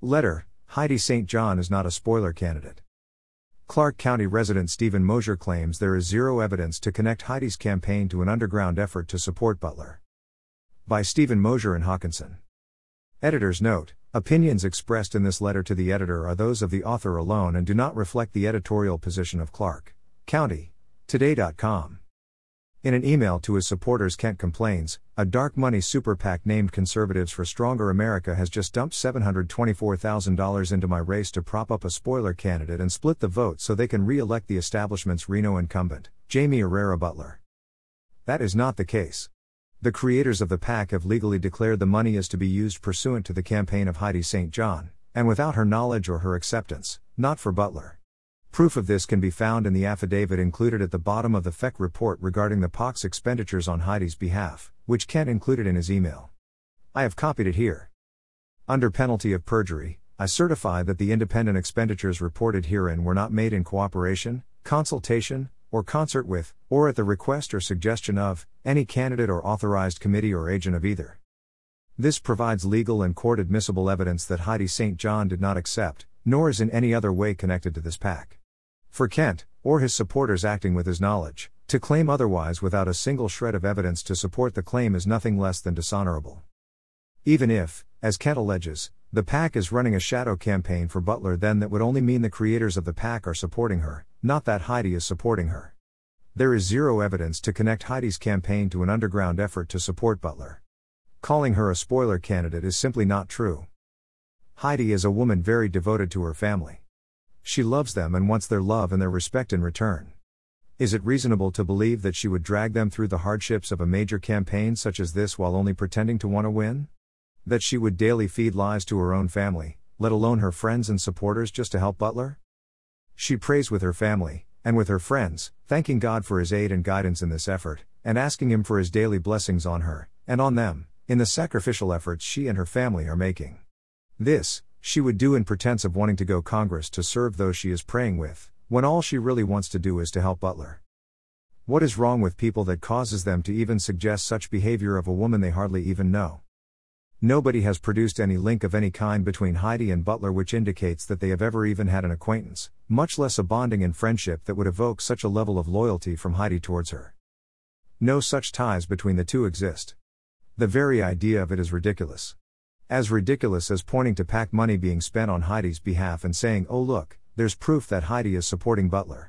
Letter Heidi St. John is not a spoiler candidate. Clark County resident Stephen Mosier claims there is zero evidence to connect Heidi's campaign to an underground effort to support Beutler. By Stephen Mosier and Hawkinson. Editor's note Opinions expressed in this letter to the editor are those of the author alone and do not reflect the editorial position of Clark County. Today.com. In an email to his supporters, Kent complains a dark money super PAC named Conservatives for Stronger America has just dumped $724,000 into my race to prop up a spoiler candidate and split the vote so they can re elect the establishment's RINO incumbent, Jaime Herrera Beutler. That is not the case. The creators of the PAC have legally declared the money is to be used pursuant to the campaign of Heidi St. John, and without her knowledge or her acceptance, not for Beutler. Proof of this can be found in the affidavit included at the bottom of the FEC report regarding the PAC's expenditures on Heidi's behalf, which Kent included in his email. I have copied it here. Under penalty of perjury, I certify that the independent expenditures reported herein were not made in cooperation, consultation, or concert with, or at the request or suggestion of, any candidate or authorized committee or agent of either. This provides legal and court admissible evidence that Heidi St. John did not accept, nor is in any other way connected to this PAC. For Kent, or his supporters acting with his knowledge, to claim otherwise without a single shred of evidence to support the claim is nothing less than dishonorable. Even if, as Kent alleges, the PAC is running a shadow campaign for Beutler, then that would only mean the creators of the PAC are supporting her, not that Heidi is supporting her. There is zero evidence to connect Heidi's campaign to an underground effort to support Beutler. Calling her a spoiler candidate is simply not true. Heidi is a woman very devoted to her family. She loves them and wants their love and their respect in return. Is it reasonable to believe that she would drag them through the hardships of a major campaign such as this while only pretending to want to win? That she would daily feed lies to her own family, let alone her friends and supporters just to help Beutler? She prays with her family, and with her friends, thanking God for his aid and guidance in this effort, and asking him for his daily blessings on her, and on them, in the sacrificial efforts she and her family are making. This, she would do in pretense of wanting to go Congress to serve those she is praying with, when all she really wants to do is to help Beutler. What is wrong with people that causes them to even suggest such behavior of a woman they hardly even know? Nobody has produced any link of any kind between Heidi and Beutler which indicates that they have ever even had an acquaintance, much less a bonding and friendship that would evoke such a level of loyalty from Heidi towards her. No such ties between the two exist. The very idea of it is ridiculous. As ridiculous as pointing to PAC money being spent on Heidi's behalf and saying, oh look, there's proof that Heidi is supporting Beutler.